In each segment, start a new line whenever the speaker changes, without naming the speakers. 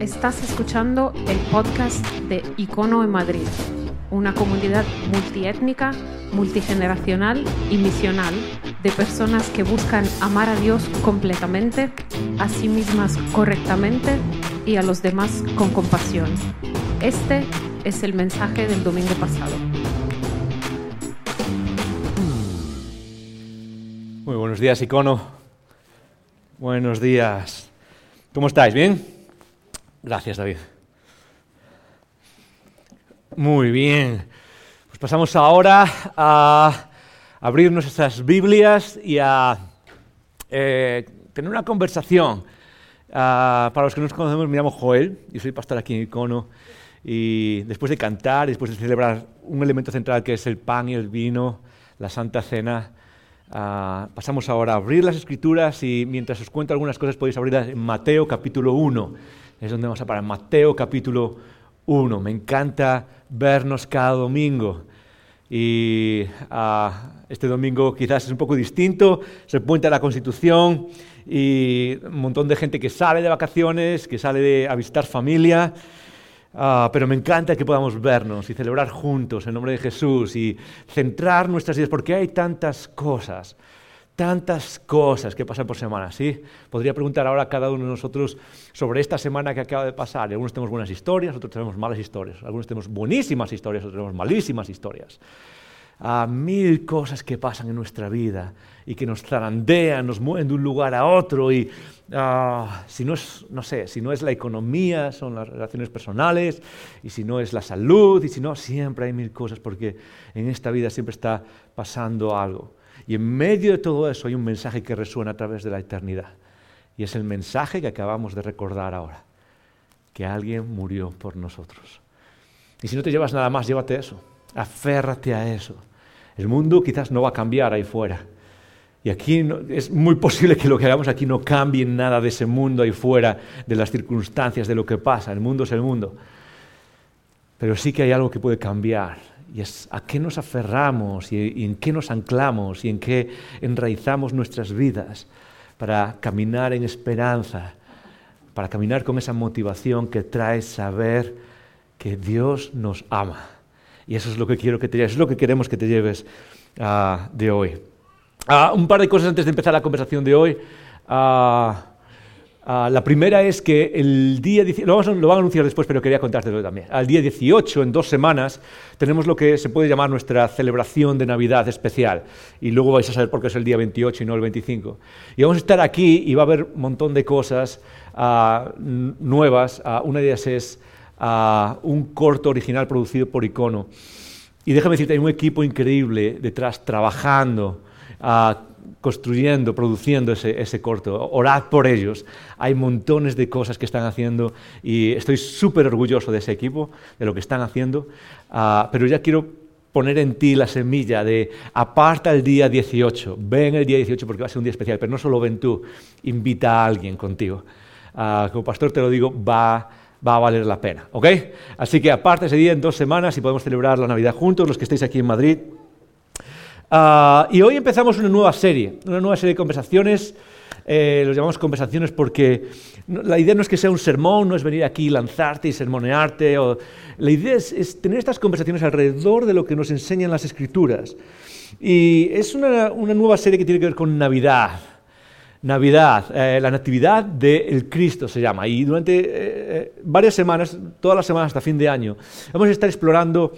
Estás escuchando el podcast de Icono en Madrid, una comunidad multiétnica, multigeneracional y misional de personas que buscan amar a Dios completamente, a sí mismas correctamente y a los demás con compasión. Este es el mensaje del domingo pasado.
Muy buenos días, Icono. Buenos días. ¿Cómo estáis? ¿Bien? Gracias, David. Muy bien. Pues pasamos ahora a abrir nuestras Biblias y a eh, tener una conversación. Ah, para los que no nos conocemos, me llamo Joel y soy pastor aquí en Icono. Y después de cantar, después de celebrar un elemento central que es el pan y el vino, la Santa Cena, ah, pasamos ahora a abrir las Escrituras y mientras os cuento algunas cosas podéis abrirlas en Mateo capítulo 1 es donde vamos a parar. Mateo capítulo 1. Me encanta vernos cada domingo. Y ah, este domingo quizás es un poco distinto, se puente a la Constitución y un montón de gente que sale de vacaciones, que sale a visitar familia. Ah, pero me encanta que podamos vernos y celebrar juntos en nombre de Jesús y centrar nuestras vidas, porque hay tantas cosas tantas cosas que pasan por semana, ¿sí? Podría preguntar ahora a cada uno de nosotros sobre esta semana que acaba de pasar. Algunos tenemos buenas historias, otros tenemos malas historias. Algunos tenemos buenísimas historias, otros tenemos malísimas historias. a mil cosas que pasan en nuestra vida y que nos zarandean, nos mueven de un lugar a otro y ah, si no es, no sé, si no es la economía, son las relaciones personales y si no es la salud y si no, siempre hay mil cosas porque en esta vida siempre está pasando algo. Y en medio de todo eso hay un mensaje que resuena a través de la eternidad. Y es el mensaje que acabamos de recordar ahora, que alguien murió por nosotros. Y si no te llevas nada más, llévate eso, aférrate a eso. El mundo quizás no va a cambiar ahí fuera. Y aquí es muy posible que lo que hagamos aquí no cambie nada de ese mundo ahí fuera, de las circunstancias, de lo que pasa. El mundo es el mundo. Pero sí que hay algo que puede cambiar y es a qué nos aferramos y, en qué nos anclamos y en qué enraizamos nuestras vidas para caminar en esperanza, para caminar con esa motivación que trae saber que Dios nos ama. Y eso es lo que quiero que te lleves, es lo que queremos que te lleves uh, de hoy. Uh, un par de cosas antes de empezar la conversación de hoy. Uh, Ah, la primera es que el día, lo, lo van a anunciar después, pero quería contártelo también. Al día 18, en dos semanas, tenemos lo que se puede llamar nuestra celebración de Navidad especial. Y luego vais a saber por qué es el día 28 y no el 25. Y vamos a estar aquí y va a haber un montón de cosas uh, nuevas. Uh, una de ellas es un corto original producido por Icono. Y déjame decirte, hay un equipo increíble detrás trabajando construyendo, produciendo ese, corto. Orad por ellos. Hay montones de cosas que están haciendo y estoy súper orgulloso de ese equipo, de lo que están haciendo. Ah, pero ya quiero poner en ti la semilla de aparta el día 18, ven el día 18 porque va a ser un día especial, pero no solo ven tú, invita a alguien contigo. Ah, como pastor te lo digo, va, va a valer la pena, ¿ok? Así que aparta ese día en dos semanas y podemos celebrar la Navidad juntos, los que estéis aquí en Madrid. Ah, y hoy empezamos una nueva serie, una nueva serie de conversaciones. Eh, los llamamos conversaciones porque la idea no es que sea un sermón, no es venir aquí lanzarte y sermonearte. la idea es, tener estas conversaciones alrededor de lo que nos enseñan las escrituras. Y es una, una nueva serie que tiene que ver con Navidad. Navidad, eh, la Natividad del Cristo se llama. Y durante eh, eh, varias semanas, todas las semanas hasta fin de año, vamos a estar explorando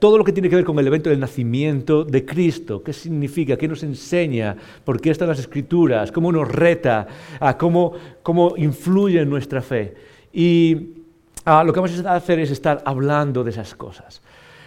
todo lo que tiene que ver con el evento del nacimiento de Cristo. ¿Qué significa? ¿Qué nos enseña? ¿Por qué están las Escrituras? ¿Cómo nos reta? ¿Cómo, cómo influye en nuestra fe? Y ah, lo que vamos a hacer es estar hablando de esas cosas.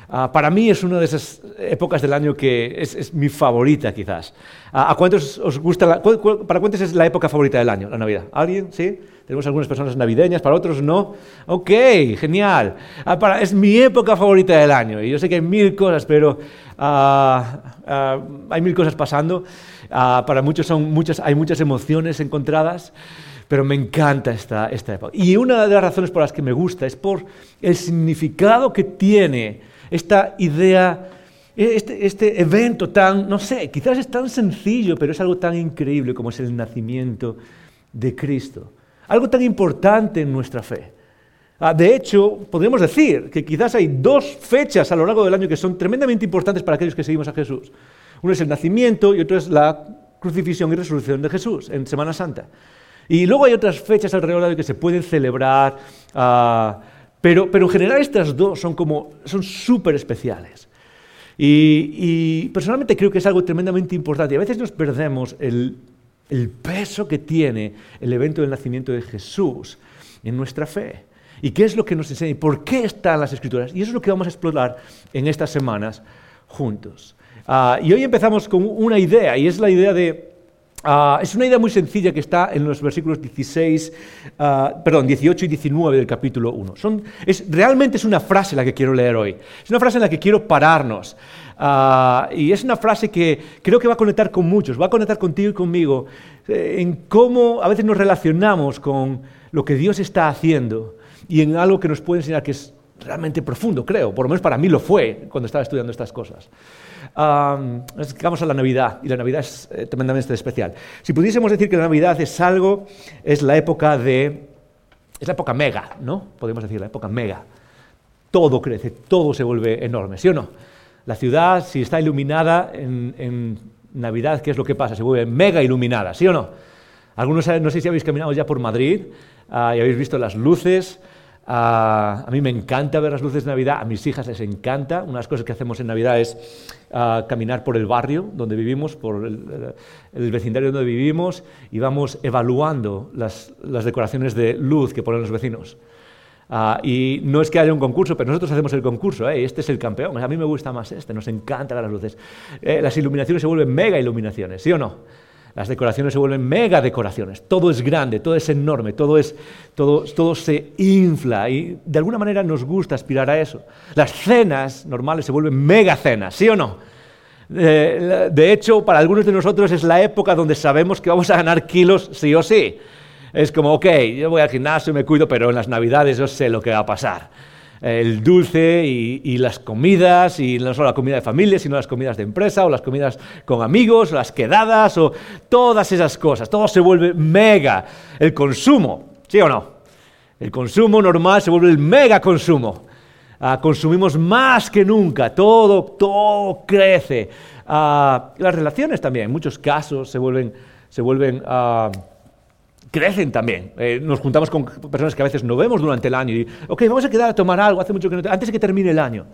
Ah, para mí es una de esas épocas del año que es, mi favorita, quizás. Ah, ¿A cuántos os gusta? La, ¿Para cuántos es la época favorita del año, la Navidad? ¿Alguien? ¿Sí? Tenemos algunas personas navideñas, para otros no. Ok, genial. Ah, es mi época favorita del año. Y yo sé que hay mil cosas, pero hay mil cosas pasando. para muchos son muchas, hay muchas emociones encontradas pero me encanta esta, esta época. Y una de las razones por las que me gusta es por el significado que tiene esta idea, este, este, evento tan, no sé, quizás es tan sencillo, pero es algo tan increíble como es el nacimiento de Cristo. algo tan importante en nuestra fe. Ah, de hecho, podemos decir que quizás hay dos fechas a lo largo del año que son tremendamente importantes para aquellos que seguimos a Jesús. Uno es el nacimiento y otro es la crucifixión y resurrección de Jesús en Semana Santa. Y luego hay otras fechas alrededor del que se pueden celebrar, ah, pero, pero, en general estas dos son como son súper especiales. Y, personalmente creo que es algo tremendamente importante. Y a veces nos perdemos el, el peso que tiene el evento del nacimiento de Jesús en nuestra fe. ¿Y qué es lo que nos enseña? ¿Y por qué están las escrituras? Y eso es lo que vamos a explorar en estas semanas juntos. Ah, y hoy empezamos con una idea, y es la idea de... Ah, es una idea muy sencilla que está en los versículos 16, ah, perdón, 18 y 19 del capítulo 1. Son, es, realmente es una frase la que quiero leer hoy. Es una frase en la que quiero pararnos. y es una frase que creo que va a conectar con muchos, va a conectar contigo y conmigo eh, en cómo a veces nos relacionamos con lo que Dios está haciendo y en algo que nos puede enseñar que es realmente profundo, creo. Por lo menos para mí lo fue cuando estaba estudiando estas cosas. vamos a la Navidad, y la Navidad es eh, tremendamente especial. Si pudiésemos decir que la Navidad es algo, es la época de... Es la época mega, ¿no? Podemos decir la época mega. Todo crece, todo se vuelve enorme, ¿sí o no? La ciudad, si está iluminada en, en Navidad, ¿qué es lo que pasa? Se vuelve mega iluminada, ¿sí o no? Algunos, no sé si habéis caminado ya por Madrid ah, y habéis visto las luces. A mí me encanta ver las luces de Navidad, a mis hijas les encanta. Una de las cosas que hacemos en Navidad es caminar por el barrio donde vivimos, por el, vecindario donde vivimos, y vamos evaluando las, decoraciones de luz que ponen los vecinos. y no es que haya un concurso, pero nosotros hacemos el concurso, ¿eh? este es el campeón. A mí me gusta más este, nos encantan las luces. Eh, las iluminaciones se vuelven mega iluminaciones, ¿sí o no? Las decoraciones se vuelven mega decoraciones. Todo es grande, todo es enorme, todo, es, todo, todo se infla y de alguna manera nos gusta aspirar a eso. Las cenas normales se vuelven mega cenas, ¿sí o no? Eh, de hecho, para algunos de nosotros es la época donde sabemos que vamos a ganar kilos sí o sí. Es como, ok, yo voy al gimnasio, me cuido, pero en las navidades yo sé lo que va a pasar el dulce y, las comidas, y no solo la comida de familia, sino las comidas de empresa, o las comidas con amigos, las quedadas, o todas esas cosas. Todo se vuelve mega. El consumo, ¿sí o no? El consumo normal se vuelve el mega consumo. Ah, consumimos más que nunca, todo, todo crece. Ah, las relaciones también, en muchos casos, se vuelven, se vuelven ah, crecen también. Eh, nos juntamos con personas que a veces no vemos durante el año y, ok, vamos a quedar a tomar algo, hace mucho que no, antes de que termine el año.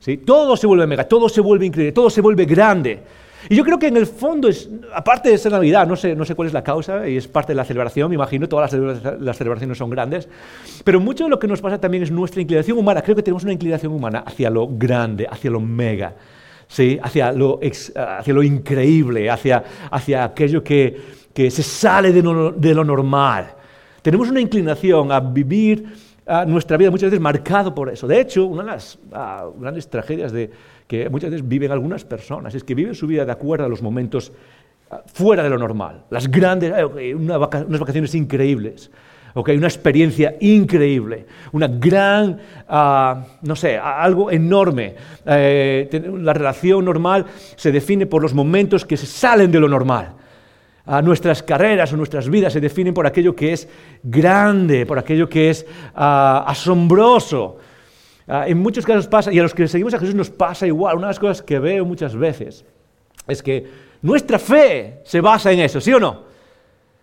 ¿Sí? Todo se vuelve mega, todo se vuelve increíble, todo se vuelve grande. Y yo creo que en el fondo, es, aparte de ser Navidad, no sé, no sé cuál es la causa, y es parte de la celebración, me imagino, todas las, celebraciones son grandes, pero mucho de lo que nos pasa también es nuestra inclinación humana. Creo que tenemos una inclinación humana hacia lo grande, hacia lo mega, ¿sí? hacia, lo, hacia lo increíble, hacia, hacia aquello que, que se sale de lo, normal. Tenemos una inclinación a vivir nuestra vida muchas veces marcado por eso. De hecho, una de las ah, grandes tragedias de, que muchas veces viven algunas personas es que viven su vida de acuerdo a los momentos ah, fuera de lo normal. Las grandes, eh, unas vacaciones increíbles. Okay, una experiencia increíble, una gran, ah, no sé, algo enorme. Eh, la relación normal se define por los momentos que se salen de lo normal nuestras carreras o nuestras vidas se definen por aquello que es grande, por aquello que es ah, asombroso. Ah, en muchos casos pasa, y a los que seguimos a Jesús nos pasa igual. Una de las cosas que veo muchas veces es que nuestra fe se basa en eso, ¿sí o no?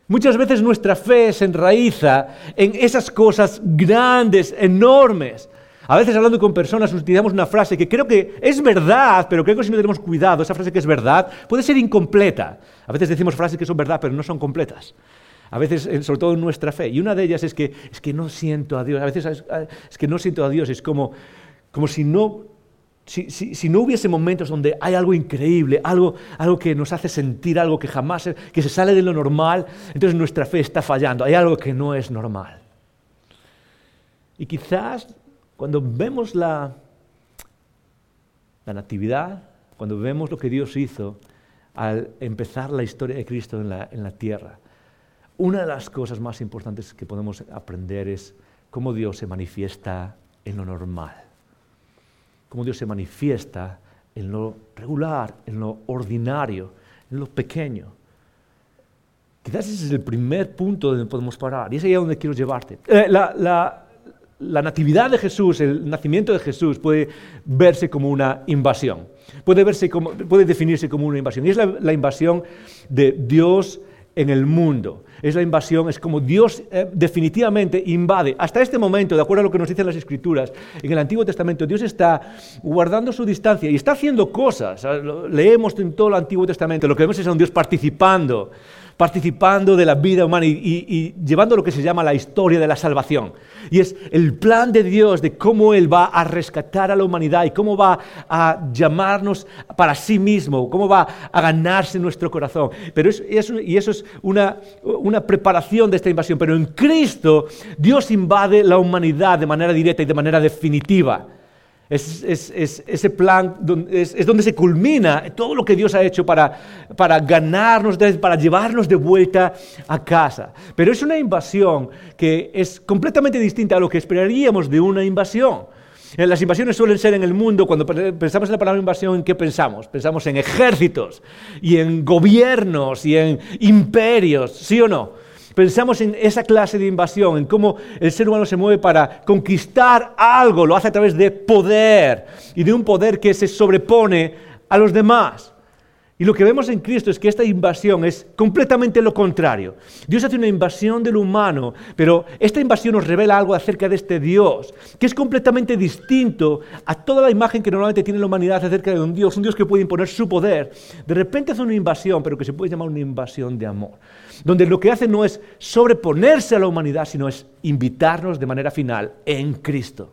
Muchas veces nuestra fe se enraiza en esas cosas grandes, enormes. A veces hablando con personas utilizamos una frase que creo que es verdad, pero creo que si no tenemos cuidado, esa frase que es verdad puede ser incompleta. A veces decimos frases que son verdad, pero no son completas. A veces, eh, sobre todo en nuestra fe. Y una de ellas es que, es que no siento a Dios. A veces es, que no siento a Dios. Es como, como si no si, si, no hubiese momentos donde hay algo increíble, algo, algo que nos hace sentir algo que jamás, que se sale de lo normal, entonces nuestra fe está fallando, hay algo que no es normal. Y quizás cuando vemos la, la natividad, cuando vemos lo que Dios hizo al empezar la historia de Cristo en la, en la tierra, una de las cosas más importantes que podemos aprender es cómo Dios se manifiesta en lo normal, cómo Dios se manifiesta en lo regular, en lo ordinario, en lo pequeño. Quizás ese es el primer punto donde podemos parar y es ahí donde quiero llevarte. Eh, la, natividad de Jesús, el nacimiento de Jesús puede verse como una invasión, puede, verse como, puede definirse como una invasión y es la, invasión de Dios en el mundo. Es la invasión, es como Dios eh, definitivamente invade. Hasta este momento, de acuerdo a lo que nos dicen las Escrituras, en el Antiguo Testamento, Dios está guardando su distancia y está haciendo cosas. Leemos en todo el Antiguo Testamento, lo que vemos es a un Dios participando participando de la vida humana y, llevando lo que se llama la historia de la salvación. Y es el plan de Dios de cómo Él va a rescatar a la humanidad y cómo va a llamarnos para sí mismo, cómo va a ganarse nuestro corazón. Pero y eso es una, una preparación de esta invasión. Pero en Cristo Dios invade la humanidad de manera directa y de manera definitiva. Es, ese plan es, donde se culmina todo lo que Dios ha hecho para, para ganarnos, para llevarnos de vuelta a casa. Pero es una invasión que es completamente distinta a lo que esperaríamos de una invasión. Eh, las invasiones suelen ser en el mundo, cuando pensamos en la palabra invasión, ¿en qué pensamos? Pensamos en ejércitos y en gobiernos y en imperios, ¿sí o no? Pensamos en esa clase de invasión, en cómo el ser humano se mueve para conquistar algo, lo hace a través de poder y de un poder que se sobrepone a los demás. Y lo que vemos en Cristo es que esta invasión es completamente lo contrario. Dios hace una invasión del humano, pero esta invasión nos revela algo acerca de este Dios, que es completamente distinto a toda la imagen que normalmente tiene la humanidad acerca de un Dios, un Dios que puede imponer su poder. De repente hace una invasión, pero que se puede llamar una invasión de amor, donde lo que hace no es sobreponerse a la humanidad, sino es invitarnos de manera final en Cristo.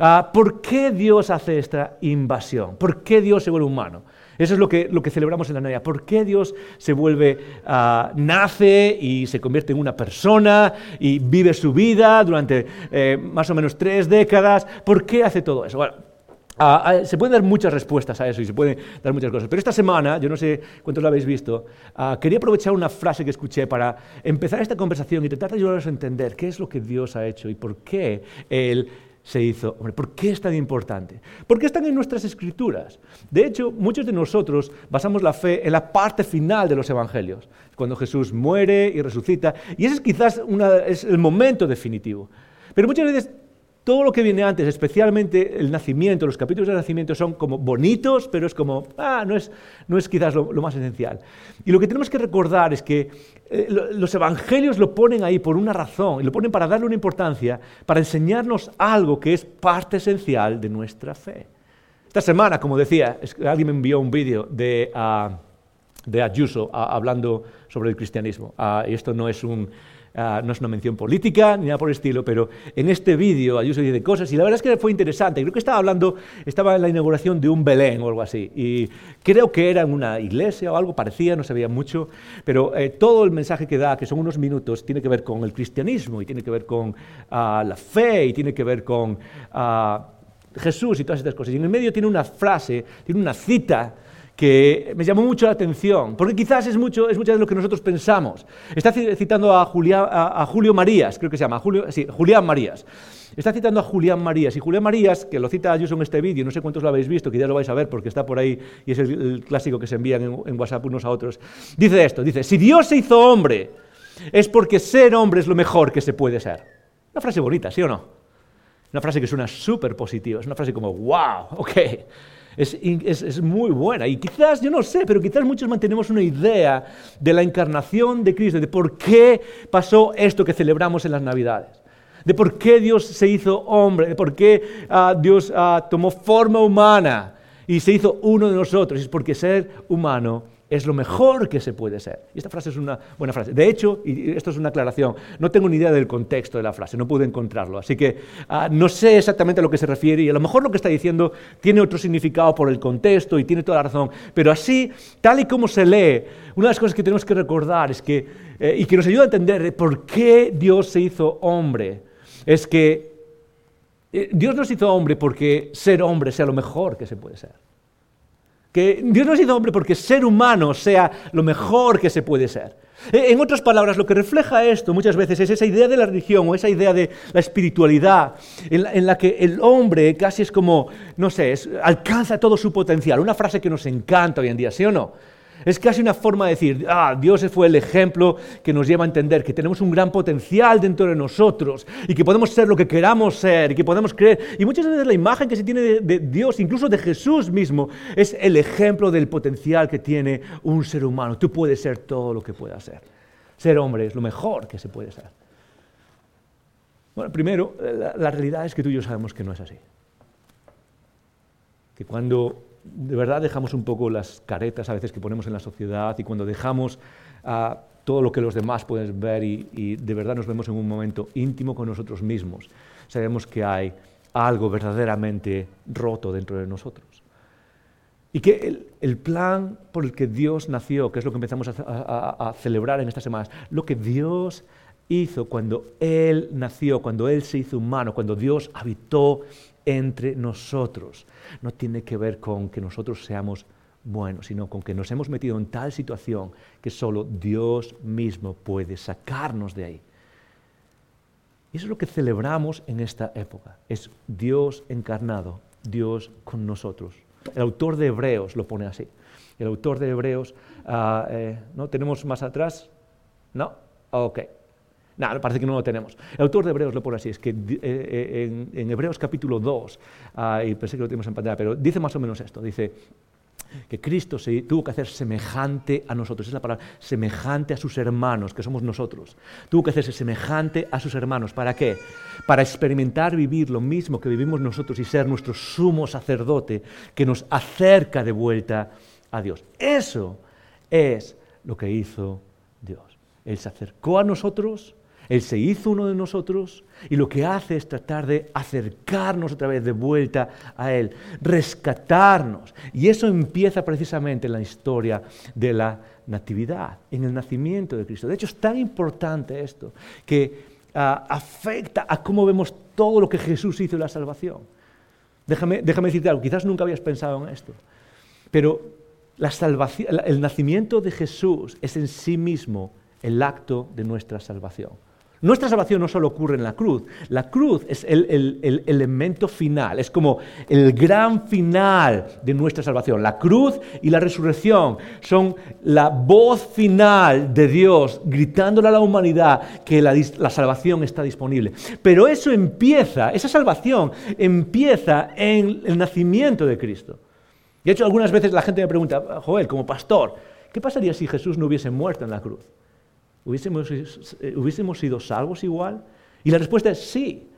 Ah, ¿Por qué Dios hace esta invasión? ¿Por qué Dios se vuelve humano? Eso es lo que, lo que celebramos en la Navidad. ¿Por qué Dios se vuelve, ah, nace y se convierte en una persona y vive su vida durante eh, más o menos tres décadas? ¿Por qué hace todo eso? Ah, ah, se pueden dar muchas respuestas a eso y se pueden dar muchas cosas. Pero esta semana, yo no sé cuántos lo habéis visto, quería aprovechar una frase que escuché para empezar esta conversación y tratar de ayudaros a entender qué es lo que Dios ha hecho y por qué Él se hizo hombre. ¿Por qué es tan importante? Porque están en nuestras escrituras. De hecho, muchos de nosotros basamos la fe en la parte final de los evangelios, cuando Jesús muere y resucita, y ese es quizás es el momento definitivo. Pero muchas veces todo lo que viene antes, especialmente el nacimiento, los capítulos del nacimiento son como bonitos, pero es como, ah, no es, no es quizás lo, más esencial. Y lo que tenemos que recordar es que eh, los evangelios lo ponen ahí por una razón, y lo ponen para darle una importancia, para enseñarnos algo que es parte esencial de nuestra fe. Esta semana, como decía, alguien me envió un vídeo de, ah, de Ayuso ah, hablando sobre el cristianismo. Ah, y esto no es un Ah, no es una mención política ni nada por el estilo, pero en este vídeo Ayuso dice cosas y la verdad es que fue interesante. Creo que estaba hablando, estaba en la inauguración de un Belén o algo así, y creo que era en una iglesia o algo parecía, no sabía mucho, pero eh, todo el mensaje que da, que son unos minutos, tiene que ver con el cristianismo y tiene que ver con ah, la fe y tiene que ver con ah, Jesús y todas estas cosas. Y en el medio tiene una frase, tiene una cita que me llamó mucho la atención, porque quizás es mucho, es mucho de lo que nosotros pensamos. Está citando a, Julio Marías, creo que se llama, Julio, sí, Julián Marías. Está citando a Julián Marías, y Julián Marías, que lo cita Ayuso en este vídeo, no sé cuántos lo habéis visto, que ya lo vais a ver porque está por ahí y es el, clásico que se envían en, en WhatsApp unos a otros. Dice esto, dice, si Dios se hizo hombre, es porque ser hombre es lo mejor que se puede ser. Una frase bonita, ¿sí o no? Una frase que suena súper positiva, es una frase como, wow, ok es, muy buena. Y quizás, yo no sé, pero quizás muchos mantenemos una idea de la encarnación de Cristo, de por qué pasó esto que celebramos en las Navidades de por qué Dios se hizo hombre, de por qué ah, Dios ah, tomó forma humana y se hizo uno de nosotros. Es porque ser humano es lo mejor que se puede ser. Y esta frase es una buena frase. De hecho, y esto es una aclaración, no tengo ni idea del contexto de la frase, no pude encontrarlo. Así que ah, no sé exactamente a lo que se refiere y a lo mejor lo que está diciendo tiene otro significado por el contexto y tiene toda la razón. Pero así, tal y como se lee, una de las cosas que tenemos que recordar es que, eh, y que nos ayuda a entender por qué Dios se hizo hombre, es que eh, Dios nos hizo hombre porque ser hombre sea lo mejor que se puede ser que Dios no ha sido hombre porque ser humano sea lo mejor que se puede ser. Eh, en otras palabras, lo que refleja esto muchas veces es esa idea de la religión o esa idea de la espiritualidad en la, que el hombre casi es como, no sé, alcanza todo su potencial. Una frase que nos encanta hoy en día, ¿sí o no? Es casi una forma de decir, ah, Dios fue el ejemplo que nos lleva a entender que tenemos un gran potencial dentro de nosotros y que podemos ser lo que queramos ser y que podemos creer. Y muchas veces la imagen que se tiene de, Dios, incluso de Jesús mismo, es el ejemplo del potencial que tiene un ser humano. Tú puedes ser todo lo que puedas ser. Ser hombre es lo mejor que se puede ser. Bueno, primero, la, la realidad es que tú y yo sabemos que no es así. Que cuando de verdad dejamos un poco las caretas a veces que ponemos en la sociedad y cuando dejamos todo lo que los demás pueden ver y, de verdad nos vemos en un momento íntimo con nosotros mismos, sabemos que hay algo verdaderamente roto dentro de nosotros. Y que el, plan por el que Dios nació, que es lo que empezamos a, a, a celebrar en estas semanas, lo que Dios hizo cuando Él nació, cuando Él se hizo humano, cuando Dios habitó entre nosotros. No tiene que ver con que nosotros seamos buenos, sino con que nos hemos metido en tal situación que solo Dios mismo puede sacarnos de ahí. Y eso es lo que celebramos en esta época. Es Dios encarnado, Dios con nosotros. El autor de Hebreos lo pone así. El autor de Hebreos, uh, eh, ¿no tenemos más atrás? No, ok. No, parece que no lo tenemos. El autor de Hebreos lo pone así, es que eh, en, en, Hebreos capítulo 2, uh, y pensé que lo tenemos en pantalla, pero dice más o menos esto, dice que Cristo se tuvo que hacer semejante a nosotros, es la palabra, semejante a sus hermanos, que somos nosotros. Tuvo que hacerse semejante a sus hermanos. ¿Para qué? Para experimentar vivir lo mismo que vivimos nosotros y ser nuestro sumo sacerdote que nos acerca de vuelta a Dios. Eso es lo que hizo Dios. Él se acercó a nosotros él se hizo uno de nosotros y lo que hace es tratar de acercarnos otra vez de vuelta a Él, rescatarnos. Y eso empieza precisamente en la historia de la Natividad, en el nacimiento de Cristo. De hecho, es tan importante esto que uh, afecta a cómo vemos todo lo que Jesús hizo en la salvación. Déjame, déjame decirte algo, quizás nunca habías pensado en esto, pero la salvación, el nacimiento de Jesús es en sí mismo el acto de nuestra salvación. Nuestra salvación no solo ocurre en la cruz, la cruz es el, el, el, elemento final, es como el gran final de nuestra salvación. La cruz y la resurrección son la voz final de Dios gritándole a la humanidad que la, la salvación está disponible. Pero eso empieza, esa salvación empieza en el nacimiento de Cristo. De hecho, algunas veces la gente me pregunta, Joel, como pastor, ¿qué pasaría si Jesús no hubiese muerto en la cruz? ¿Hubiésemos, eh, ¿Hubiésemos sido salvos igual? Y la respuesta es sí.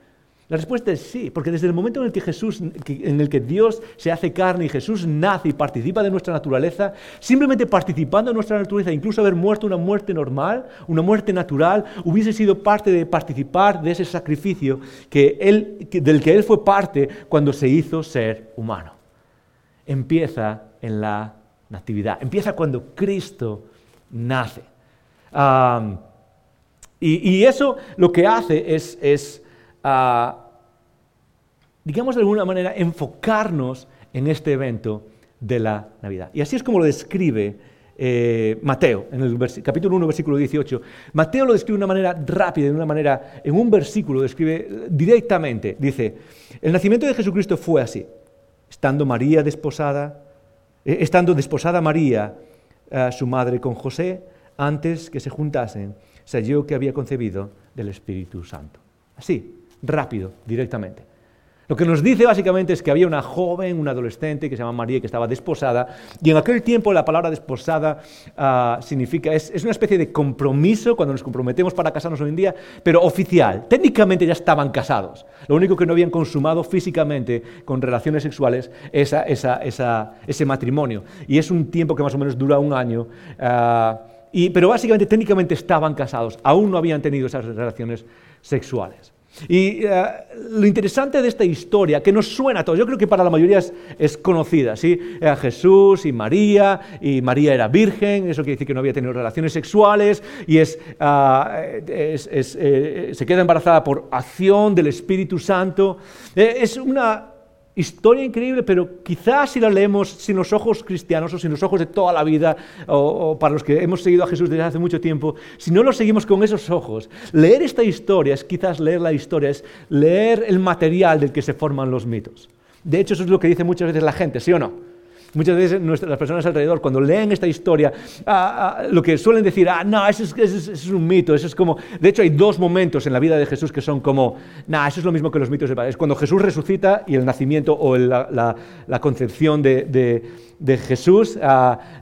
La respuesta es sí, porque desde el momento en el que Jesús, en el que Dios se hace carne y Jesús nace y participa de nuestra naturaleza, simplemente participando de nuestra naturaleza, incluso haber muerto una muerte normal, una muerte natural, hubiese sido parte de participar de ese sacrificio que él, del que Él fue parte cuando se hizo ser humano. Empieza en la natividad, empieza cuando Cristo nace. Y, eso lo que hace es, uh, digamos de alguna manera, enfocarnos en este evento de la Navidad. Y así es como lo describe eh, Mateo, en el capítulo 1, versículo 18. Mateo lo describe de una manera rápida, de una manera, en un versículo, lo describe directamente. Dice, el nacimiento de Jesucristo fue así, estando María desposada, eh, estando desposada María, uh, su madre con José, antes que se juntasen, se halló que había concebido del Espíritu Santo. Así, rápido, directamente. Lo que nos dice básicamente es que había una joven, una adolescente que se llama María, que estaba desposada, y en aquel tiempo la palabra desposada uh, significa, es, es, una especie de compromiso cuando nos comprometemos para casarnos hoy en día, pero oficial. Técnicamente ya estaban casados. Lo único que no habían consumado físicamente con relaciones sexuales es esa, esa, esa, ese matrimonio. Y es un tiempo que más o menos dura un año. Uh, y, pero básicamente técnicamente estaban casados, aún no habían tenido esas relaciones sexuales. Y uh, lo interesante de esta historia, que nos suena a todos, yo creo que para la mayoría es, es conocida, ¿sí? Era Jesús y María, y María era virgen, eso quiere decir que no había tenido relaciones sexuales, y es, es eh, se queda embarazada por acción del Espíritu Santo. Eh, es una historia increíble, pero quizás si la leemos sin los ojos cristianos o sin los ojos de toda la vida, o, para los que hemos seguido a Jesús desde hace mucho tiempo, si no lo seguimos con esos ojos, leer esta historia es quizás leer la historia, es leer el material del que se forman los mitos. De hecho, eso es lo que dice muchas veces la gente, ¿sí o no? Muchas veces las personas alrededor, cuando leen esta historia, ah, ah, lo que suelen decir, ah, no, eso es, un mito, eso es como... De hecho, hay dos momentos en la vida de Jesús que son como, no, eso es lo mismo que los mitos de. Es cuando Jesús resucita y el nacimiento o la, concepción de de Jesús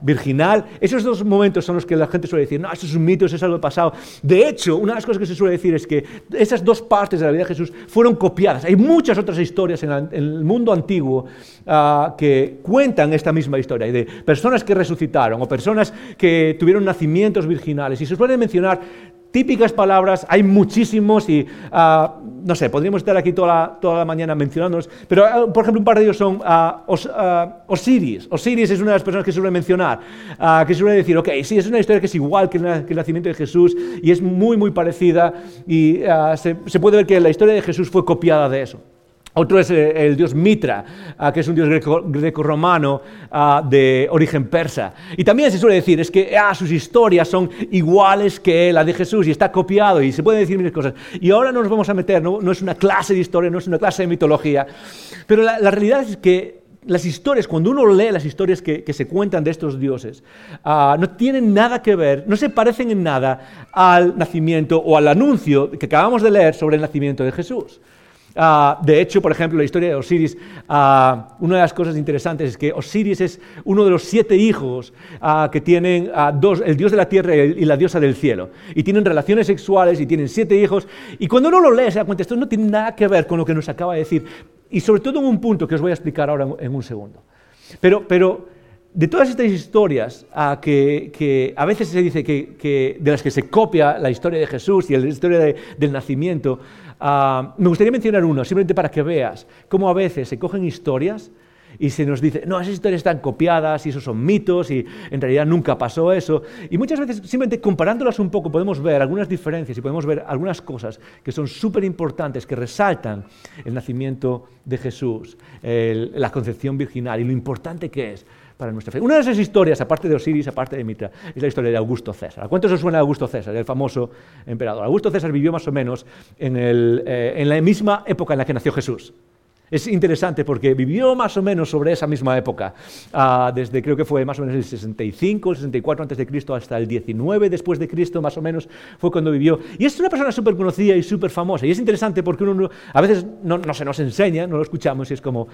virginal. Esos dos momentos son los que la gente suele decir, no, eso es un mito, eso es algo pasado. De hecho, una de las cosas que se suele decir es que esas dos partes de la vida de Jesús fueron copiadas. Hay muchas otras historias en, el mundo antiguo ah, que cuentan esta misma historia, de personas que resucitaron o personas que tuvieron nacimientos virginales. Y se suele mencionar típicas palabras, hay muchísimos y, ah, no sé, podríamos estar aquí toda la, toda la mañana mencionándolos, pero, ah, por ejemplo, un par de ellos son uh, Osiris. Osiris es una de las personas que suele mencionar, que suele decir, ok, sí, es una historia que es igual que, el nacimiento de Jesús y es muy, muy parecida y se, se puede ver que la historia de Jesús fue copiada de eso. Otro es eh, el dios Mitra, ah, que es un dios greco-romano ah, de origen persa. Y también se suele decir, es que ah, sus historias son iguales que la de Jesús y está copiado y se pueden decir miles cosas. Y ahora no nos vamos a meter, no, es una clase de historia, no es una clase de mitología, pero la, realidad es que las historias, cuando uno lee las historias que, se cuentan de estos dioses, no tienen nada que ver, no se parecen en nada al nacimiento o al anuncio que acabamos de leer sobre el nacimiento de Jesús. Ah, de hecho, por ejemplo, la historia de Osiris, ah, una de las cosas interesantes es que Osiris es uno de los siete hijos ah, que tienen dos, el dios de la tierra y la diosa del cielo. Y tienen relaciones sexuales y tienen siete hijos. Y cuando uno lo lee se da cuenta, esto no tiene nada que ver con lo que nos acaba de decir. Y sobre todo en un punto que os voy a explicar ahora en, un segundo. Pero, pero de todas estas historias que, a veces se dice que, de las que se copia la historia de Jesús y la historia del nacimiento, Ah, me gustaría mencionar uno, simplemente para que veas cómo a veces se cogen historias y se nos dice, no, esas historias están copiadas y esos son mitos y en realidad nunca pasó eso. Y muchas veces simplemente comparándolas un poco podemos ver algunas diferencias y podemos ver algunas cosas que son súper importantes, que resaltan el nacimiento de Jesús, la concepción virginal y lo importante que es para nuestra fe. Una de esas historias, aparte de Osiris, aparte de Mitra, es la historia de Augusto César. ¿A cuántos os suena Augusto César, el famoso emperador? Augusto César vivió más o menos en, eh, en la misma época en la que nació Jesús. Es interesante porque vivió más o menos sobre esa misma época, ah, desde creo que fue más o menos el 65, el 64 antes de Cristo hasta el 19 después de Cristo, más o menos fue cuando vivió. Y es una persona súper conocida y súper famosa. Y es interesante porque uno a veces no, se nos enseña, no lo escuchamos y es como,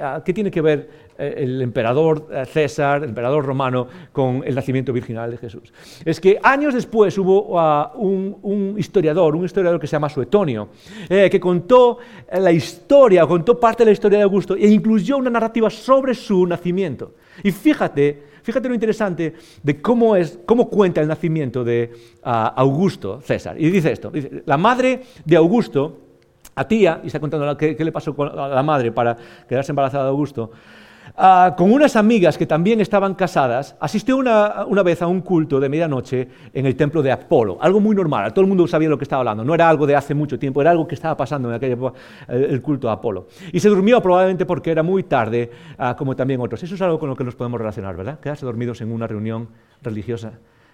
ah, ¿qué tiene que ver eh, el emperador eh, César, el emperador romano, con el nacimiento virginal de Jesús? Es que años después hubo ah, un, historiador, un historiador que se llama Suetonio, eh, que contó la historia, contó parte de la historia de Augusto e incluyó una narrativa sobre su nacimiento. Y fíjate, fíjate lo interesante de cómo, es, cómo cuenta el nacimiento de ah, Augusto César. Y dice esto, la madre de Augusto, a tía, y está contando qué, qué le pasó a la madre para quedarse embarazada de Augusto, Ah, con unas amigas que también estaban casadas, asistió una, vez a un culto de medianoche en el templo de Apolo. Algo muy normal, todo el mundo sabía lo que estaba hablando. No era algo de hace mucho tiempo, era algo que estaba pasando en aquella época, el, culto de Apolo. Y se durmió probablemente porque era muy tarde, ah, como también otros. Eso es algo con lo que nos podemos relacionar, ¿verdad? Quedarse dormidos en una reunión religiosa.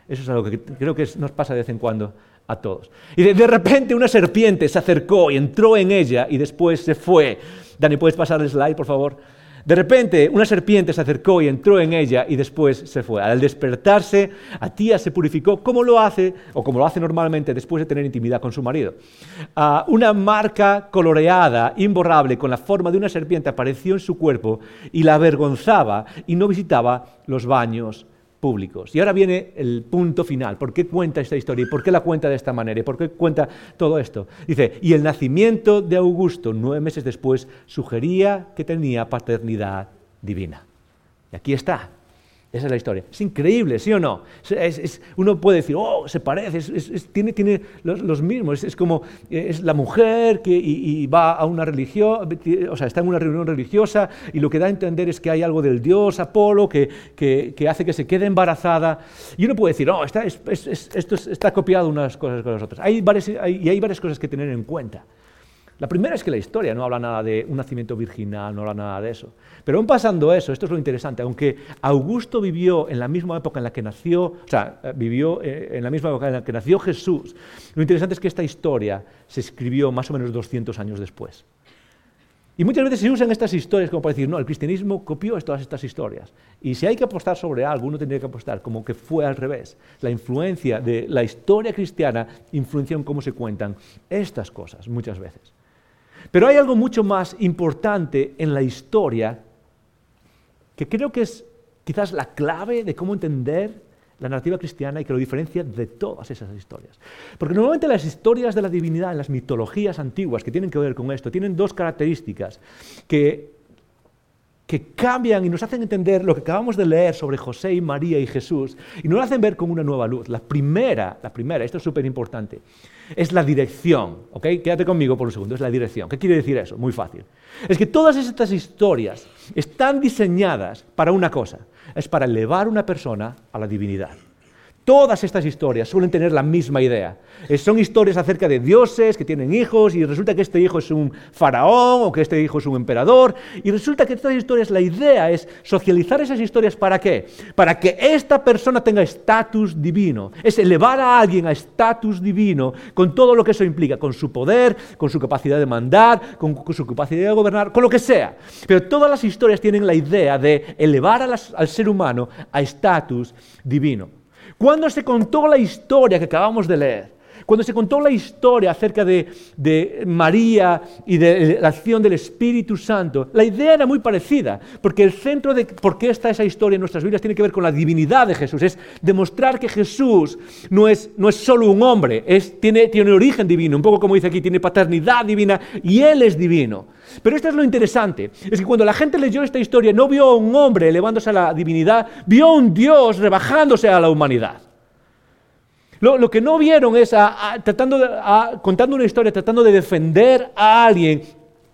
Eso es algo que creo que nos pasa de vez en cuando a todos. Y de, de repente una serpiente se acercó y entró en ella y después se fue. Dani, ¿puedes pasar el slide, por favor? De repente, una serpiente se acercó y entró en ella y después se fue. Al despertarse, Atía se purificó como lo hace, o como lo hace normalmente después de tener intimidad con su marido. Ah, una marca coloreada, imborrable, con la forma de una serpiente apareció en su cuerpo y la avergonzaba y no visitaba los baños Y ahora viene el punto final. ¿Por qué cuenta esta historia? ¿Y por qué la cuenta de esta manera? ¿Y por qué cuenta todo esto? Dice, y el nacimiento de Augusto, nueve meses después, sugería que tenía paternidad divina. Y aquí está. Esa es la historia. Es increíble, ¿sí o no? uno puede decir, oh, se parece, tiene, tiene los, mismos. Es, como, es la mujer que va a una religión, o sea, está en una reunión religiosa y lo que da a entender es que hay algo del dios Apolo que, que, hace que se quede embarazada. Y uno puede decir, oh, está, esto está copiado unas cosas con las otras. Hay y hay varias cosas que tener en cuenta. La primera es que la historia no habla nada de un nacimiento virginal, no habla nada de eso. Pero aún pasando eso, esto es lo interesante, aunque Augusto vivió en la misma época en la que nació, o sea, eh, vivió eh, en la misma época en la que nació Jesús, lo interesante es que esta historia se escribió más o menos 200 años después. Y muchas veces se usan estas historias como para decir, no, el cristianismo copió todas estas historias. Y si hay que apostar sobre algo, uno tendría que apostar como que fue al revés. La influencia de la historia cristiana influenció en cómo se cuentan estas cosas muchas veces. Pero hay algo mucho más importante en la historia que creo que es quizás la clave de cómo entender la narrativa cristiana y que lo diferencia de todas esas historias. Porque normalmente las historias de la divinidad en las mitologías antiguas que tienen que ver con esto tienen dos características que, que cambian y nos hacen entender lo que acabamos de leer sobre José y María y Jesús y nos lo hacen ver con una nueva luz. La primera, la primera, esto es súper importante, es la dirección. ¿ok? Quédate conmigo por un segundo, es la dirección. ¿Qué quiere decir eso? Muy fácil. Es que todas estas historias están diseñadas para una cosa, es para elevar una persona a la divinidad. Todas estas historias suelen tener la misma idea. Son historias acerca de dioses que tienen hijos y resulta que este hijo es un faraón o que este hijo es un emperador. Y resulta que estas historias, la idea es socializar esas historias para qué? Para que esta persona tenga estatus divino. Es elevar a alguien a estatus divino con todo lo que eso implica, con su poder, con su capacidad de mandar, con, su capacidad de gobernar, con lo que sea. Pero todas las historias tienen la idea de elevar al ser humano a estatus divino. Cuando se contó la historia que acabamos de leer, cuando se contó la historia acerca de, María y de la acción del Espíritu Santo, la idea era muy parecida, porque el centro de por qué está esa historia en nuestras vidas tiene que ver con la divinidad de Jesús, es demostrar que Jesús no es, no es solo un hombre, es, tiene, tiene origen divino, un poco como dice aquí, tiene paternidad divina y Él es divino. Pero esto es lo interesante, es que cuando la gente leyó esta historia no vio a un hombre elevándose a la divinidad, vio a un Dios rebajándose a la humanidad. Lo, que no vieron es tratando contando una historia, tratando de defender a alguien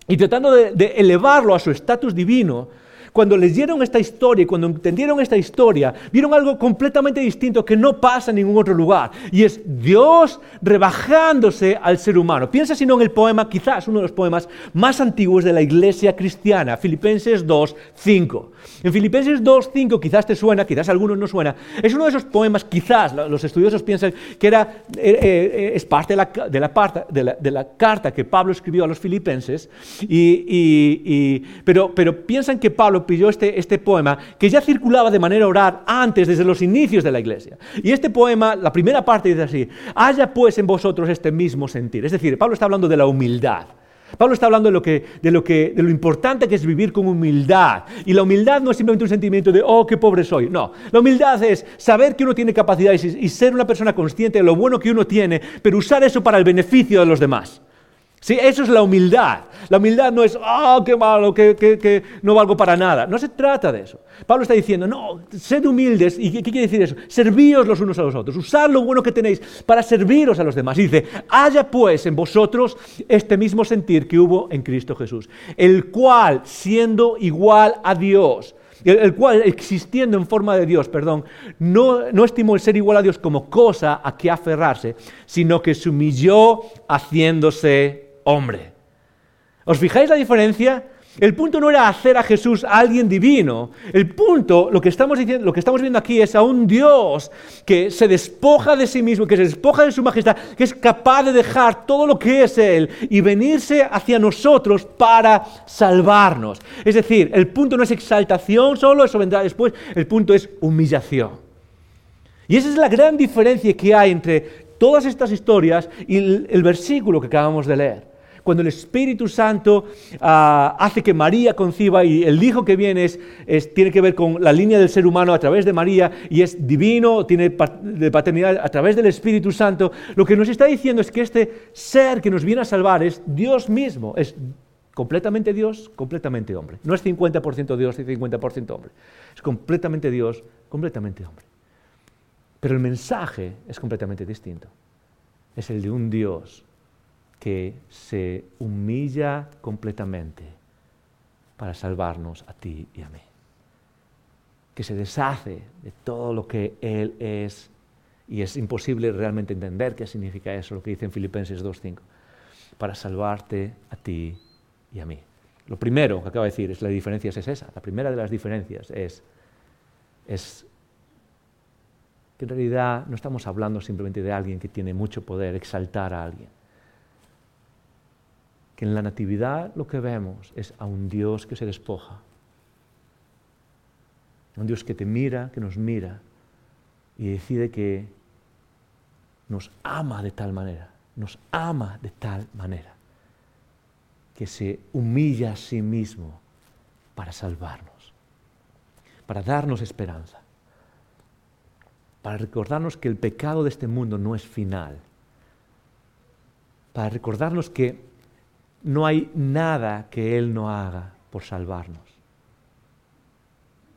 y tratando de elevarlo a su estatus divino, cuando leyeron esta historia y cuando entendieron esta historia, vieron algo completamente distinto que no pasa en ningún otro lugar. Y es Dios rebajándose al ser humano. Piensa si no en el poema, quizás uno de los poemas más antiguos de la iglesia cristiana, Filipenses 2, 5. En Filipenses 2, 5, quizás te suena, quizás a algunos no suena, es uno de esos poemas, quizás los estudiosos piensan que era, eh, eh, es parte de la, de, la, carta que Pablo escribió a los filipenses, y, pero, pero piensan que Pablo pilló este, este poema que ya circulaba de manera oral antes, desde los inicios de la iglesia. Y este poema, la primera parte dice así, haya pues en vosotros este mismo sentir. Es decir, Pablo está hablando de la humildad. Pablo está hablando de lo, que, de, lo que, de lo importante que es vivir con humildad. Y la humildad no es simplemente un sentimiento de, oh, qué pobre soy. No, la humildad es saber que uno tiene capacidades y ser una persona consciente de lo bueno que uno tiene, pero usar eso para el beneficio de los demás. Sí, eso es la humildad. La humildad no es, oh, qué malo, que, no valgo para nada. No se trata de eso. Pablo está diciendo, no, sed humildes. ¿Y qué, quiere decir eso? Servíos los unos a los otros. Usad lo bueno que tenéis para serviros a los demás. Dice, haya pues en vosotros este mismo sentir que hubo en Cristo Jesús, el cual, siendo igual a Dios, el, cual, existiendo en forma de Dios, perdón, no, no estimó el ser igual a Dios como cosa a que aferrarse, sino que se humilló haciéndose hombre. ¿Os fijáis la diferencia? El punto no era hacer a Jesús alguien divino. El punto, lo que, estamos diciendo, lo que estamos viendo aquí es a un Dios que se despoja de sí mismo, que se despoja de su majestad, que es capaz de dejar todo lo que es Él y venirse hacia nosotros para salvarnos. Es decir, el punto no es exaltación solo, eso vendrá después, el punto es humillación. Y esa es la gran diferencia que hay entre todas estas historias y el versículo que acabamos de leer cuando el Espíritu Santo ah, hace que María conciba y el Hijo que viene es, tiene que ver con la línea del ser humano a través de María y es divino, tiene paternidad a través del Espíritu Santo, lo que nos está diciendo es que este ser que nos viene a salvar es Dios mismo, es completamente Dios, completamente hombre. No es 50% Dios y 50% hombre, es completamente Dios, completamente hombre. Pero el mensaje es completamente distinto. Es el de un Dios que se humilla completamente para salvarnos a ti y a mí. Que se deshace de todo lo que Él es y es imposible realmente entender qué significa eso, lo que dice en Filipenses 2.5, para salvarte a ti y a mí. Lo primero que acabo de decir es la diferencia es esa. La primera de las diferencias es, es que en realidad no estamos hablando simplemente de alguien que tiene mucho poder, exaltar a alguien que en la Natividad lo que vemos es a un Dios que se despoja, un Dios que te mira, que nos mira y decide que nos ama de tal manera, nos ama de tal manera, que se humilla a sí mismo para salvarnos, para darnos esperanza, para recordarnos que el pecado de este mundo no es final, para recordarnos que no hay nada que Él no haga por salvarnos.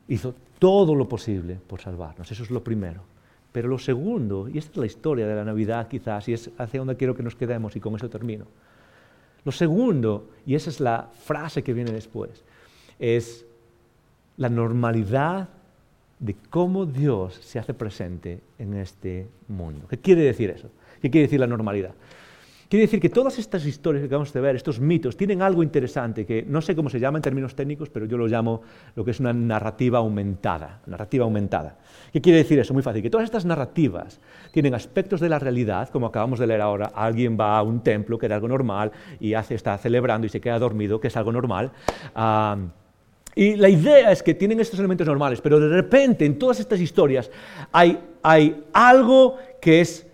Hizo todo lo posible por salvarnos, eso es lo primero. Pero lo segundo, y esta es la historia de la Navidad quizás, y es hacia donde quiero que nos quedemos, y con eso termino. Lo segundo, y esa es la frase que viene después, es la normalidad de cómo Dios se hace presente en este mundo. ¿Qué quiere decir eso? ¿Qué quiere decir la normalidad? Quiere decir que todas estas historias que acabamos de ver, estos mitos, tienen algo interesante que no sé cómo se llama en términos técnicos, pero yo lo llamo lo que es una narrativa aumentada. Narrativa aumentada. ¿Qué quiere decir eso? Muy fácil. Que todas estas narrativas tienen aspectos de la realidad, como acabamos de leer ahora. Alguien va a un templo, que era algo normal, y hace, está celebrando y se queda dormido, que es algo normal. y la idea es que tienen estos elementos normales, pero de repente en todas estas historias hay, hay algo que es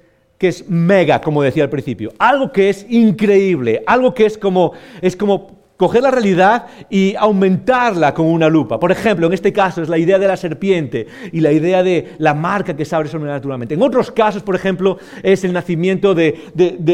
que es mega, como decía al principio, algo que es increíble, algo que es como, es como coger la realidad y aumentarla con una lupa. Por ejemplo, en este caso es la idea de la serpiente y la idea de la marca que se abre sobrenaturalmente. En otros casos, por ejemplo, es el nacimiento de,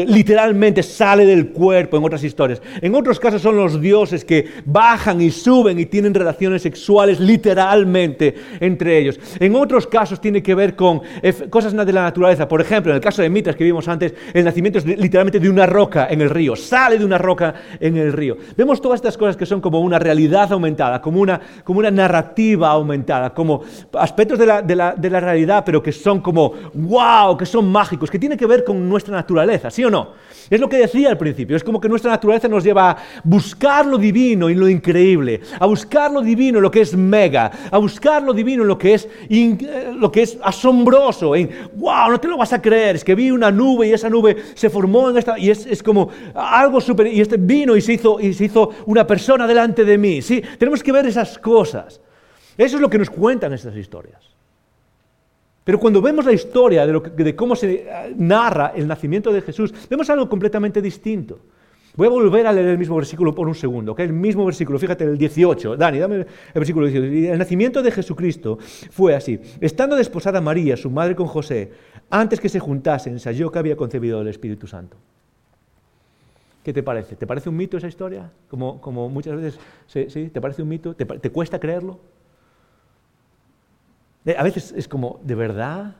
literalmente sale del cuerpo en otras historias. En otros casos son los dioses que bajan y suben y tienen relaciones sexuales literalmente entre ellos. En otros casos tiene que ver con cosas de la naturaleza. Por ejemplo, en el caso de Mitras que vimos antes, el nacimiento es literalmente de una roca en el río. Sale de una roca en el río. Vemos todas estas cosas que son como una realidad aumentada, como una, como una narrativa aumentada, como aspectos de la, de, la, de la realidad, pero que son como wow, que son mágicos, que tienen que ver con nuestra naturaleza, ¿sí o no? Es lo que decía al principio, es como que nuestra naturaleza nos lleva a buscar lo divino y lo increíble, a buscar lo divino en lo que es mega, a buscar lo divino en lo que es, eh, lo que es asombroso, en wow, no te lo vas a creer, es que vi una nube y esa nube se formó en esta, y es, es como algo súper, y este vino y se hizo, y se hizo una persona delante de mí. Sí, tenemos que ver esas cosas. Eso es lo que nos cuentan estas historias. Pero cuando vemos la historia de, cómo se eh, narra el nacimiento de Jesús, vemos algo completamente distinto. Voy a volver a leer el mismo versículo por un segundo, que el mismo versículo, fíjate, el 18. Dani, dame el versículo 18. El nacimiento de Jesucristo fue así. Estando desposada María, su madre con José, antes que se juntasen, se halló que había concebido el Espíritu Santo. ¿Qué te parece? ¿Te parece un mito esa historia? Como, como muchas veces, ¿sí? ¿Te parece un mito? ¿Te, ¿Te cuesta creerlo? A veces es como, ¿de verdad?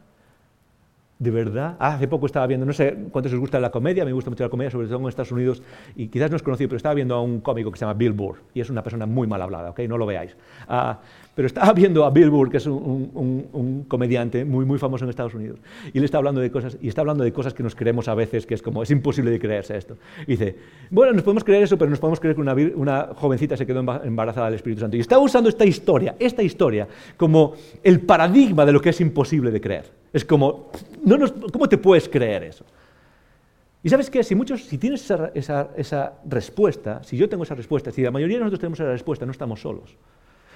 ¿De verdad? Ah, hace poco estaba viendo, no sé cuántos os gusta la comedia, me gusta mucho la comedia, sobre todo en Estados Unidos, y quizás no es conocido, pero estaba viendo a un cómico que se llama Bill Burr, y es una persona muy mal hablada, ¿ok? No lo veáis. Ah, pero estaba viendo a Bill Burr, que es un, comediante muy, muy famoso en Estados Unidos, y le está hablando de cosas, y está hablando de cosas que nos creemos a veces, que es como, es imposible de creerse esto. Y dice, bueno, nos podemos creer eso, pero nos podemos creer que una, una jovencita se quedó embarazada del Espíritu Santo. Y está usando esta historia, esta historia, como el paradigma de lo que es imposible de creer. Es como, ¿cómo te puedes creer eso? Y sabes qué, si, muchos, si tienes esa, respuesta, si yo tengo esa respuesta, si la mayoría de nosotros tenemos esa respuesta, no estamos solos.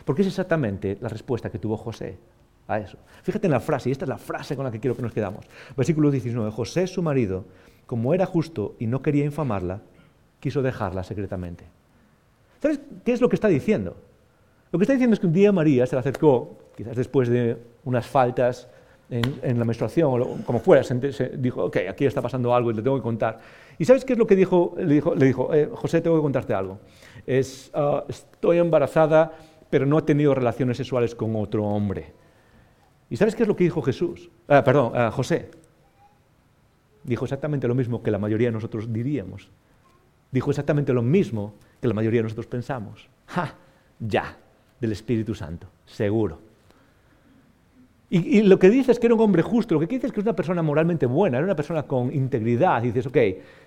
Porque es exactamente la respuesta que tuvo José a eso. Fíjate en la frase, y esta es la frase con la que quiero que nos quedamos. Versículo 19. José, su marido, como era justo y no quería infamarla, quiso dejarla secretamente. ¿Sabes qué es lo que está diciendo? Lo que está diciendo es que un día María se le acercó, quizás después de unas faltas en, la menstruación, o como fuera, se, dijo, ok, aquí está pasando algo y le tengo que contar. ¿Y sabes qué es lo que dijo? Le dijo, le dijo eh, José, tengo que contarte algo. Ah, estoy embarazada, pero no he tenido relaciones sexuales con otro hombre. ¿Y sabes qué es lo que dijo Jesús? Ah, perdón, ah, José. Dijo exactamente lo mismo que la mayoría de nosotros diríamos. Dijo exactamente lo mismo que la mayoría de nosotros pensamos. ¡Ja! Ya, del Espíritu Santo, seguro. Y, lo que dice es que era un hombre justo, lo que dice es que es una persona moralmente buena, era una persona con integridad. Y dices, ok,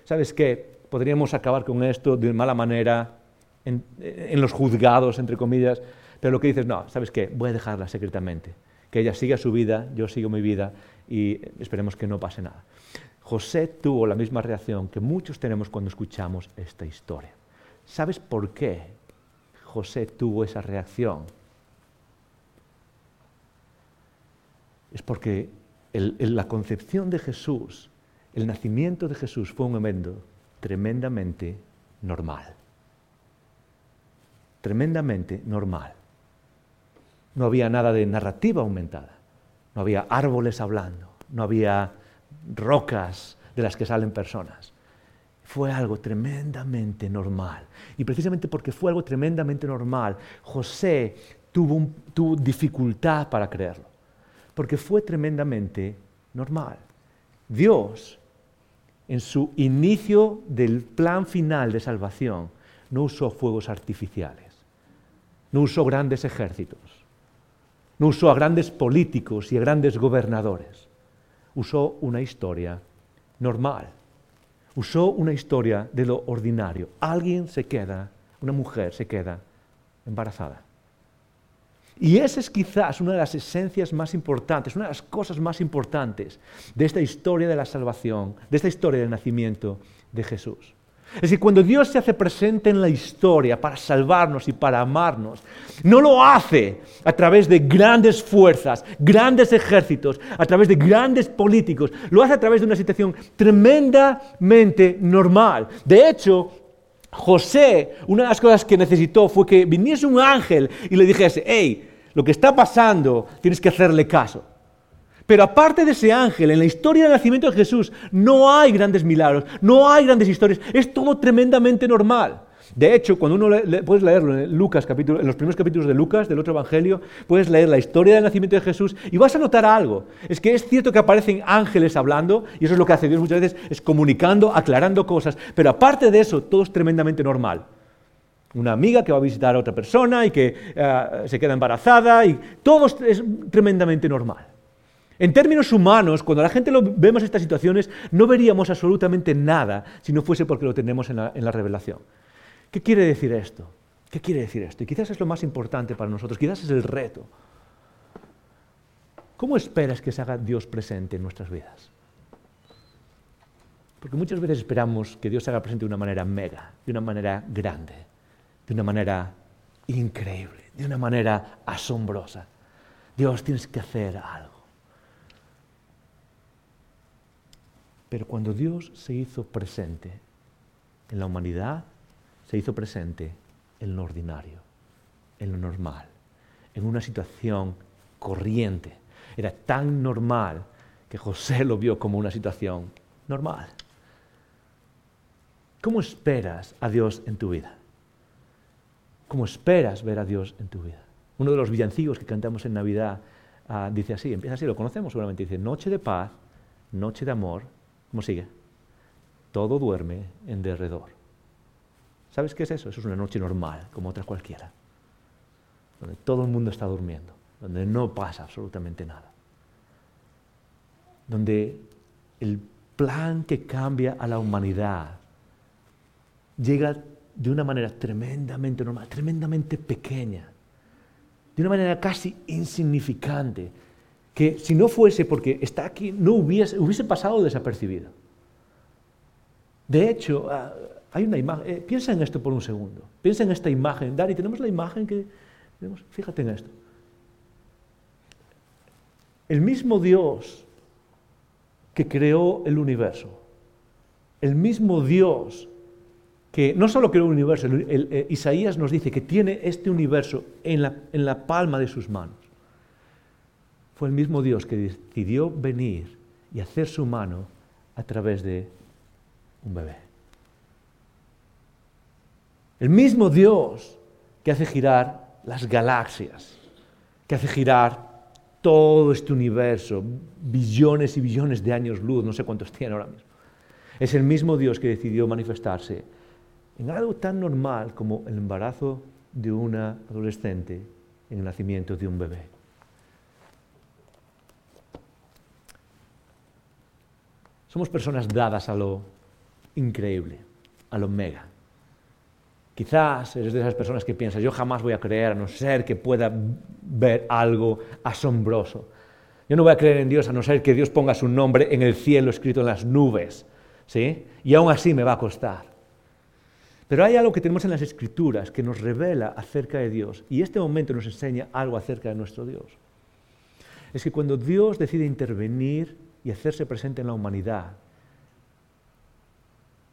¿sabes qué? Podríamos acabar con esto de mala manera en, en los juzgados, entre comillas, pero lo que dices, no, ¿sabes qué? Voy a dejarla secretamente. Que ella siga su vida, yo sigo mi vida y esperemos que no pase nada. José tuvo la misma reacción que muchos tenemos cuando escuchamos esta historia. ¿Sabes por qué José tuvo esa reacción? Es porque la concepción de Jesús, el nacimiento de Jesús fue un evento tremendamente normal. Tremendamente normal. No había nada de narrativa aumentada. No había árboles hablando. No había rocas de las que salen personas. Fue algo tremendamente normal. Y precisamente porque fue algo tremendamente normal, José tuvo, dificultad para creerlo. Porque fue tremendamente normal. Dios, en su inicio del plan final de salvación, no usó fuegos artificiales, no usó grandes ejércitos, no usó a grandes políticos y a grandes gobernadores, usó una historia normal, usó una historia de lo ordinario. Alguien se queda, una mujer se queda embarazada. Y esa es quizás una de las esencias más importantes, una de las cosas más importantes de esta historia de la salvación, de esta historia del nacimiento de Jesús. Es decir, cuando Dios se hace presente en la historia para salvarnos y para amarnos, no lo hace a través de grandes fuerzas, grandes ejércitos, a través de grandes políticos, lo hace a través de una situación tremendamente normal. De hecho, José, una de las cosas que necesitó fue que viniese un ángel y le dijese, hey, lo que está pasando, tienes que hacerle caso. Pero aparte de ese ángel, en la historia del nacimiento de Jesús no hay grandes milagros, no hay grandes historias, es todo tremendamente normal. De hecho, cuando uno le, puedes leerlo en Lucas, en los primeros capítulos de Lucas, del otro evangelio, puedes leer la historia del nacimiento de Jesús y vas a notar algo. Es que es cierto que aparecen ángeles hablando, y eso es lo que hace Dios muchas veces, es comunicando, aclarando cosas, pero aparte de eso, todo es tremendamente normal. Una amiga que va a visitar a otra persona y que eh, se queda embarazada, y todo es tremendamente normal. En términos humanos, cuando la gente lo, vemos estas situaciones, no veríamos absolutamente nada si no fuese porque lo tenemos en la revelación. ¿Qué quiere decir esto? ¿Qué quiere decir esto? Y quizás es lo más importante para nosotros, quizás es el reto. ¿Cómo esperas que se haga Dios presente en nuestras vidas? Porque muchas veces esperamos que Dios se haga presente de una manera mega, de una manera grande, de una manera increíble, de una manera asombrosa. Dios, tienes que hacer algo. Pero cuando Dios se hizo presente en la humanidad, se hizo presente en lo ordinario, en lo normal, en una situación corriente. Era tan normal que José lo vio como una situación normal. ¿Cómo esperas a Dios en tu vida? ¿Cómo esperas ver a Dios en tu vida? Uno de los villancicos que cantamos en Navidad ah, dice así, empieza así, lo conocemos seguramente, dice, noche de paz, noche de amor, ¿Cómo sigue? Todo duerme en derredor. ¿Sabes qué es eso? Es una noche normal, como otra cualquiera, donde todo el mundo está durmiendo, donde no pasa absolutamente nada, donde el plan que cambia a la humanidad llega de una manera tremendamente normal, tremendamente pequeña, de una manera casi insignificante, que si no fuese porque está aquí, no hubiese, hubiese pasado desapercibido. De hecho, ah, hay una imagen, eh, piensa en esto por un segundo, piensa en esta imagen. Dari, tenemos la imagen que, fíjate en esto. El mismo Dios que creó el universo, el mismo Dios que no solo creó el universo, eh, Isaías nos dice que tiene este universo en la palma de sus manos fue el mismo Dios que decidió venir y hacer su mano a través de un bebé. El mismo Dios que hace girar las galaxias, que hace girar todo este universo, billones y billones de años luz, no sé cuántos tiene ahora mismo. Es el mismo Dios que decidió manifestarse en algo tan normal como el embarazo de una adolescente en el nacimiento de un bebé. Somos personas dadas a lo increíble, a lo mega. Quizás eres de esas personas que piensas, yo jamás voy a creer a no ser que pueda ver algo asombroso. Yo no voy a creer en Dios a no ser que Dios ponga su nombre en el cielo escrito en las nubes. ¿sí? Y aún así me va a costar. Pero hay algo que tenemos en las Escrituras que nos revela acerca de Dios y este momento nos enseña algo acerca de nuestro Dios. Es que cuando Dios decide intervenir y hacerse presente en la humanidad,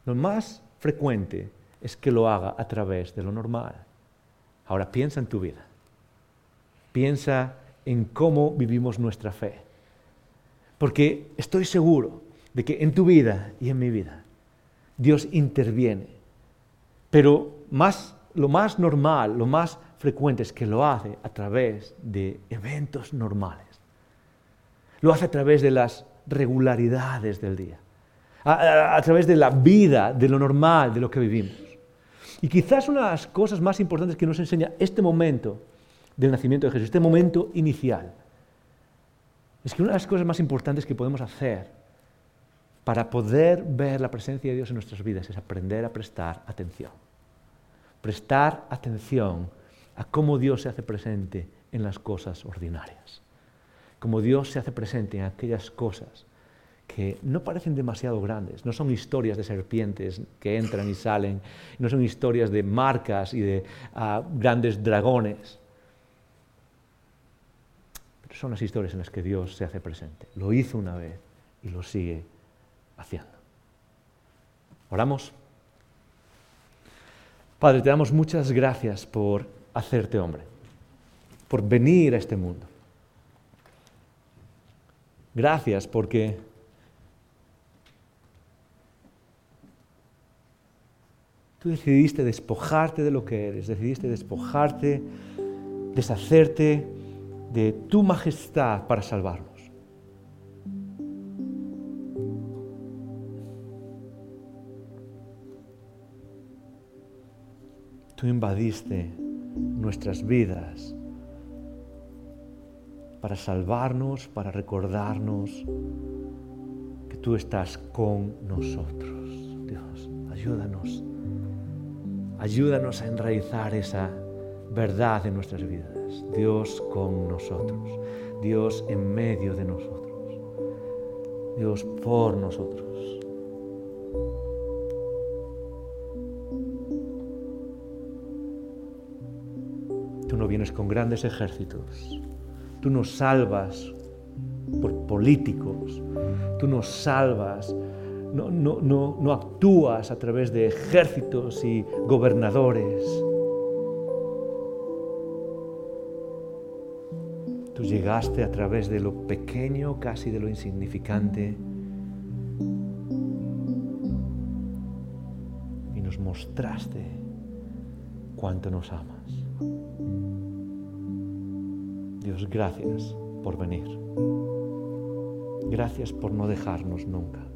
lo más frecuente es que lo haga a través de lo normal. Ahora piensa en tu vida. Piensa en cómo vivimos nuestra fe. Porque estoy seguro de que en tu vida y en mi vida Dios interviene. Pero lo más normal, lo más frecuente es que lo hace a través de eventos normales. Lo hace a través de las regularidades del día. A, a, través de la vida, de lo normal, de lo que vivimos. Y quizás una de las cosas más importantes que nos enseña este momento del nacimiento de Jesús, este momento inicial, es que una de las cosas más importantes que podemos hacer para poder ver la presencia de Dios en nuestras vidas es aprender a prestar atención. Prestar atención a cómo Dios se hace presente en las cosas ordinarias. Cómo Dios se hace presente en aquellas cosas que no parecen demasiado grandes, no son historias de serpientes que entran y salen, no son historias de marcas y de uh, grandes dragones, pero son las historias en las que Dios se hace presente. Lo hizo una vez y lo sigue haciendo. Oramos. Padre, te damos muchas gracias por hacerte hombre, por venir a este mundo. Gracias porque tú decidiste despojarte de lo que eres, decidiste despojarte, deshacerte de tu majestad para salvarnos. Tú invadiste nuestras vidas para salvarnos, para recordarnos que tú estás con nosotros. Dios, ayúdanos. Ayúdanos a enraizar esa verdad en nuestras vidas. Dios con nosotros. Dios en medio de nosotros. Dios por nosotros. Tú no vienes con grandes ejércitos. Tú nos salvas por políticos. Tú nos salvas. No, no, no, actúas a través de ejércitos y gobernadores. Tú llegaste a través de lo pequeño, casi de lo insignificante, y nos mostraste cuánto nos amas. Dios, gracias por venir. Gracias por no dejarnos nunca.